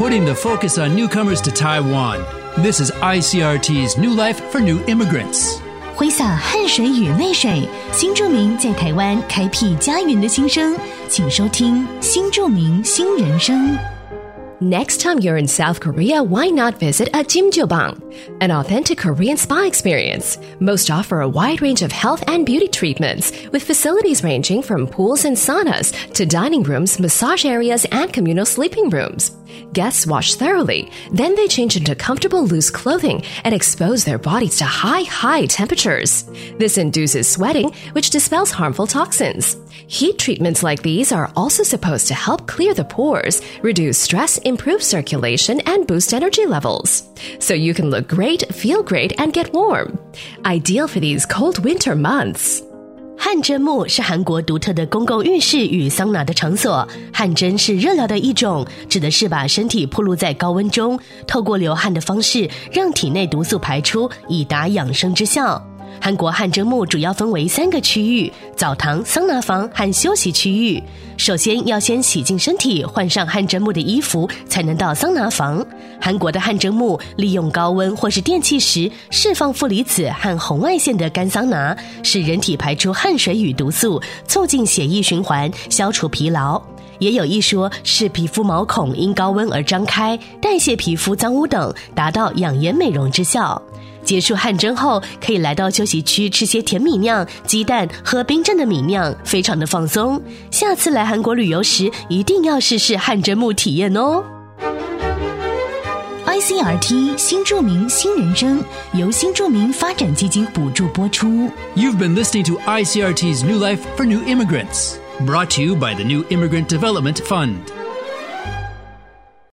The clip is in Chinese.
putting the focus on newcomers to Taiwan. This is ICRT's New Life for New Immigrants. 挥洒汗水与泪水，新住民在台湾开辟家园的心声，请收听《新住民新人生》。 Next time you're in South Korea, why not visit a Jimjobang, an authentic Korean spa experience? Most offer a wide range of health and beauty treatments, with facilities ranging from pools and saunas to dining rooms, massage areas, and communal sleeping rooms. Guests wash thoroughly, then they change into comfortable loose clothing and expose their bodies to high, high temperatures. This induces sweating, which dispels harmful toxins. Heat treatments like these are also supposed to help clear the pores, reduce stress, improve circulation, and boost energy levels. So you can look great, feel great, and get warm. Ideal for these cold winter months. 汗蒸木是韩国独特的公共浴室与桑拿的场所。汗蒸是热疗的一种，指的是把身体暴露在高温中，透过流汗的方式让体内毒素排出，以达养生之效。韩国汗蒸木主要分为三个区域：澡堂、桑拿房和休息区域。首先要先洗净身体，换上汗蒸木的衣服，才能到桑拿房。韩国的汗蒸木利用高温或是电气时释放负离子和红外线的干桑拿，使人体排出汗水与毒素，促进血液循环，消除疲劳。也有一说是皮肤毛孔因高温而张开，代谢皮肤脏污等，达到养颜美容之效。结束汗蒸后，可以来到休息区吃些甜米酿、鸡蛋，喝冰镇的米酿，非常的放松。下次来韩国旅游时，一定要试试汗蒸木体验哦。ICRT 新著名新人生由新著名发展基金补助播出。You've been listening to ICRT's New Life for New Immigrants, brought to you by the New Immigrant Development Fund.